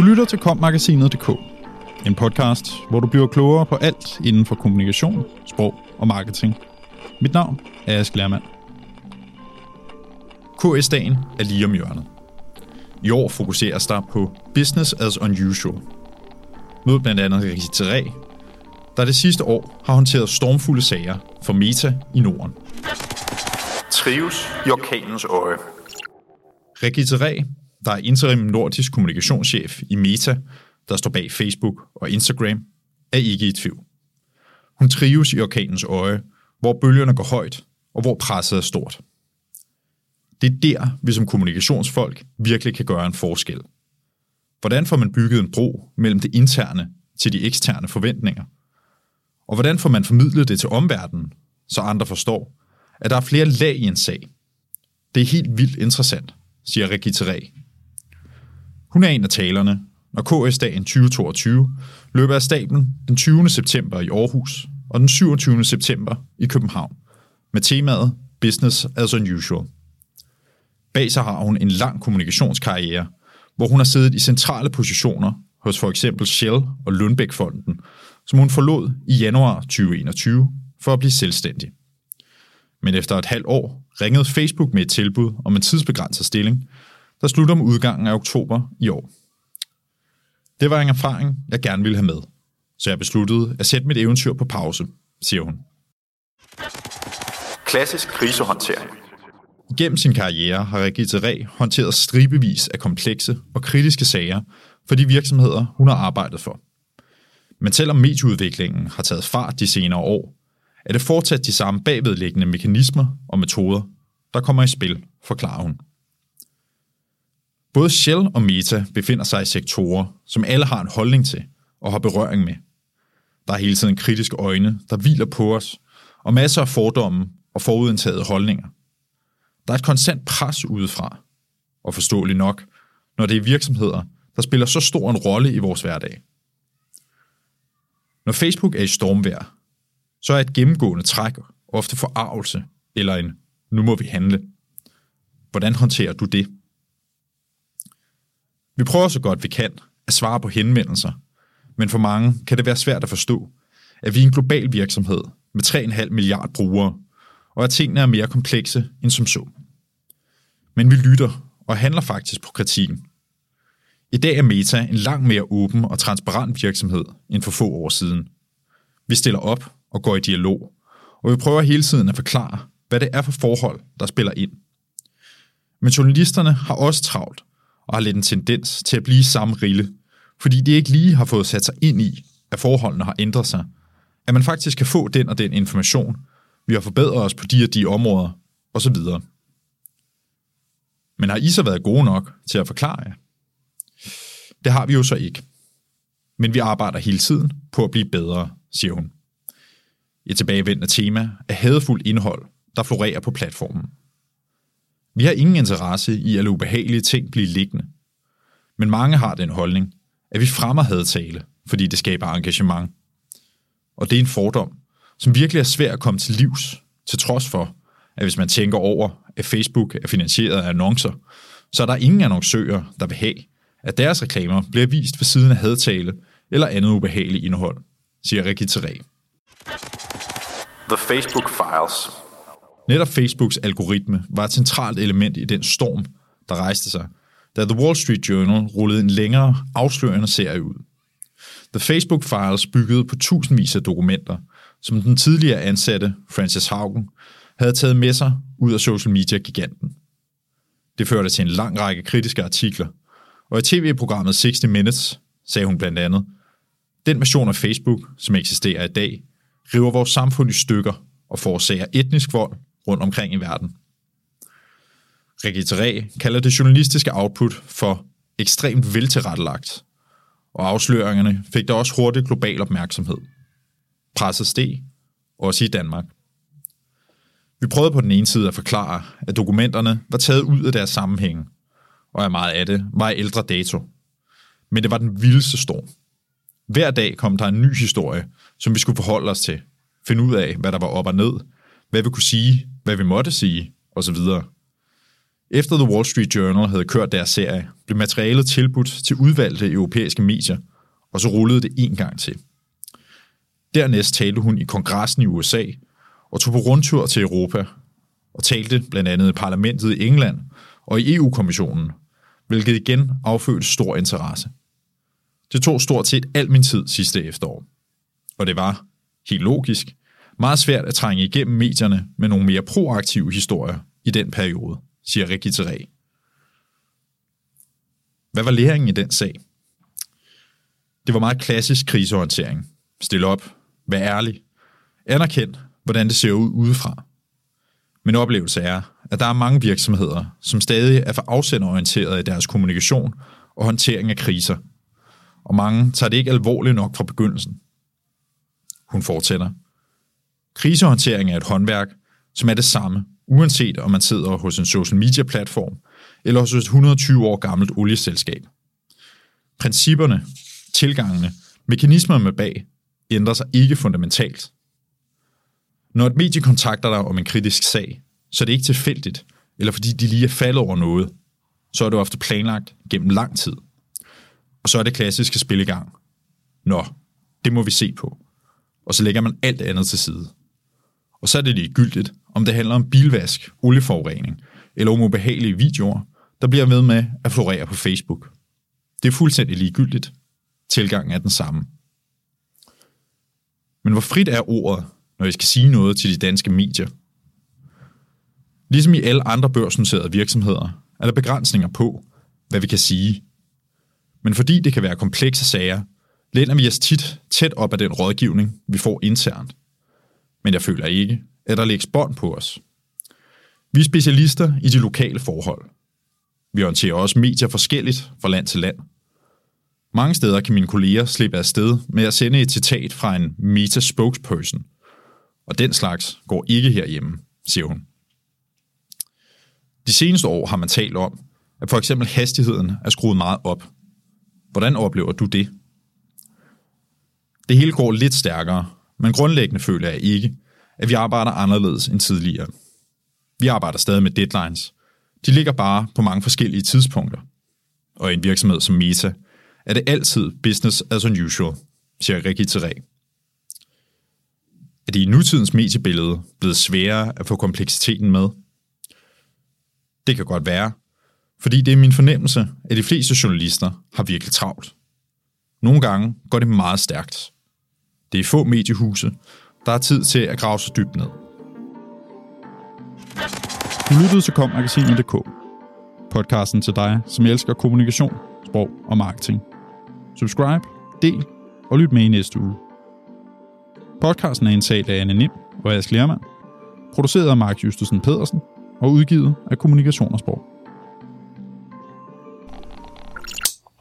Du lytter til kommagasinet.dk, en podcast, hvor du bliver klogere på alt inden for kommunikation, sprog og marketing. Mit navn er Ask Lermand. KS-dagen er lige om hjørnet. I år fokuseres der på Business as Unusual. Mød blandt andet Rikke Ræ, der det sidste år har håndteret stormfulde sager for Meta i Norden. Trives i orkanens øje. Rikke Ræ der er interim nordisk kommunikationschef i Meta, der står bag Facebook og Instagram, er ikke i tvivl. Hun trives i orkanens øje, hvor bølgerne går højt, og hvor presset er stort. Det er der, vi som kommunikationsfolk virkelig kan gøre en forskel. Hvordan får man bygget en bro mellem det interne til de eksterne forventninger? Og hvordan får man formidlet det til omverdenen, så andre forstår, at der er flere lag i en sag? Det er helt vildt interessant, siger Regita hun er en af talerne, når KS-dagen 2022 løber af stablen den 20. september i Aarhus og den 27. september i København med temaet Business as unusual. Bag sig har hun en lang kommunikationskarriere, hvor hun har siddet i centrale positioner hos for eksempel Shell og Lundbæk-fonden, som hun forlod i januar 2021 for at blive selvstændig. Men efter et halvt år ringede Facebook med et tilbud om en tidsbegrænset stilling, der slutter med udgangen af oktober i år. Det var en erfaring, jeg gerne ville have med, så jeg besluttede at sætte mit eventyr på pause, siger hun. Klassisk krisehåndtering. Gennem sin karriere har Regita Ræ håndteret stribevis af komplekse og kritiske sager for de virksomheder, hun har arbejdet for. Men selvom medieudviklingen har taget fart de senere år, er det fortsat de samme bagvedliggende mekanismer og metoder, der kommer i spil, forklarer hun. Både Shell og Meta befinder sig i sektorer, som alle har en holdning til og har berøring med. Der er hele tiden kritiske øjne, der hviler på os, og masser af fordomme og forudindtagede holdninger. Der er et konstant pres udefra, og forståeligt nok, når det er virksomheder, der spiller så stor en rolle i vores hverdag. Når Facebook er i stormvejr, så er et gennemgående træk ofte forarvelse eller en nu må vi handle. Hvordan håndterer du det? Vi prøver så godt vi kan at svare på henvendelser, men for mange kan det være svært at forstå, at vi er en global virksomhed med 3,5 milliard brugere, og at tingene er mere komplekse end som så. Men vi lytter og handler faktisk på kritikken. I dag er Meta en langt mere åben og transparent virksomhed end for få år siden. Vi stiller op og går i dialog, og vi prøver hele tiden at forklare, hvad det er for forhold, der spiller ind. Men journalisterne har også travlt og har lidt en tendens til at blive samme rille, fordi de ikke lige har fået sat sig ind i, at forholdene har ændret sig, at man faktisk kan få den og den information, vi har forbedret os på de og de områder, osv. Men har I så været gode nok til at forklare jer? Det har vi jo så ikke. Men vi arbejder hele tiden på at blive bedre, siger hun. Et tilbagevendende tema er hadefuldt indhold, der florerer på platformen. Vi har ingen interesse i at lade ubehagelige ting blive liggende. Men mange har den holdning, at vi fremmer hadtale, fordi det skaber engagement. Og det er en fordom, som virkelig er svær at komme til livs, til trods for, at hvis man tænker over, at Facebook er finansieret af annoncer, så er der ingen annoncører, der vil have, at deres reklamer bliver vist ved siden af hadtale eller andet ubehageligt indhold, siger Rikke The Facebook Files Netop Facebooks algoritme var et centralt element i den storm, der rejste sig, da The Wall Street Journal rullede en længere, afslørende serie ud. The Facebook Files byggede på tusindvis af dokumenter, som den tidligere ansatte Francis Haugen havde taget med sig ud af social media-giganten. Det førte til en lang række kritiske artikler, og i tv-programmet 60 Minutes sagde hun blandt andet, den version af Facebook, som eksisterer i dag, river vores samfund i stykker og forårsager etnisk vold, rundt omkring i verden. Regita kalder det journalistiske output for ekstremt veltilrettelagt, og afsløringerne fik da også hurtigt global opmærksomhed. Presset steg, også i Danmark. Vi prøvede på den ene side at forklare, at dokumenterne var taget ud af deres sammenhæng, og at meget af det var ældre dato. Men det var den vildeste storm. Hver dag kom der en ny historie, som vi skulle forholde os til, finde ud af, hvad der var op og ned, hvad vi kunne sige, hvad vi måtte sige, osv. Efter The Wall Street Journal havde kørt deres serie, blev materialet tilbudt til udvalgte europæiske medier, og så rullede det en gang til. Dernæst talte hun i kongressen i USA og tog på rundtur til Europa og talte blandt andet i parlamentet i England og i EU-kommissionen, hvilket igen affødte stor interesse. Det tog stort set al min tid sidste efterår. Og det var, helt logisk, meget svært at trænge igennem medierne med nogle mere proaktive historier i den periode, siger Ricky Teré. Hvad var læringen i den sag? Det var meget klassisk krisehåndtering. Stil op, vær ærlig, anerkend, hvordan det ser ud udefra. Min oplevelse er, at der er mange virksomheder, som stadig er for afsenderorienteret i deres kommunikation og håndtering af kriser. Og mange tager det ikke alvorligt nok fra begyndelsen. Hun fortsætter. Krisehåndtering er et håndværk, som er det samme, uanset om man sidder hos en social media platform eller hos et 120 år gammelt olieselskab. Principperne, tilgangene, mekanismerne bag ændrer sig ikke fundamentalt. Når et medie kontakter dig om en kritisk sag, så er det ikke tilfældigt, eller fordi de lige er faldet over noget. Så er det ofte planlagt gennem lang tid. Og så er det klassiske spil i gang. Nå, det må vi se på. Og så lægger man alt andet til side. Og så er det ligegyldigt, om det handler om bilvask, olieforurening eller om ubehagelige videoer, der bliver ved med at florere på Facebook. Det er fuldstændig ligegyldigt. Tilgangen er den samme. Men hvor frit er ordet, når I skal sige noget til de danske medier? Ligesom i alle andre børsnoterede virksomheder, er der begrænsninger på, hvad vi kan sige. Men fordi det kan være komplekse sager, læner vi os tit tæt op af den rådgivning, vi får internt. Men jeg føler ikke, at der lægges bånd på os. Vi er specialister i de lokale forhold. Vi orienterer også medier forskelligt fra land til land. Mange steder kan mine kolleger slippe af sted med at sende et citat fra en meta-spokesperson. Og den slags går ikke herhjemme, siger hun. De seneste år har man talt om, at for eksempel hastigheden er skruet meget op. Hvordan oplever du det? Det hele går lidt stærkere, men grundlæggende føler jeg ikke, at vi arbejder anderledes end tidligere. Vi arbejder stadig med deadlines. De ligger bare på mange forskellige tidspunkter. Og i en virksomhed som Meta er det altid business as unusual, siger Ricky Teré. Er det i nutidens mediebillede blevet sværere at få kompleksiteten med? Det kan godt være, fordi det er min fornemmelse, at de fleste journalister har virkelig travlt. Nogle gange går det meget stærkt. Det er få mediehuse, der er tid til at grave sig dybt ned. Du lyttede til kommagasinet.dk. Podcasten til dig, som elsker kommunikation, sprog og marketing. Subscribe, del og lyt med i næste uge. Podcasten er indtalt af Anne Nim og Ask Lermand, produceret af Mark Justesen Pedersen og udgivet af Kommunikation og Sprog.